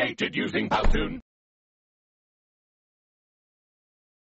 created using Powtoon.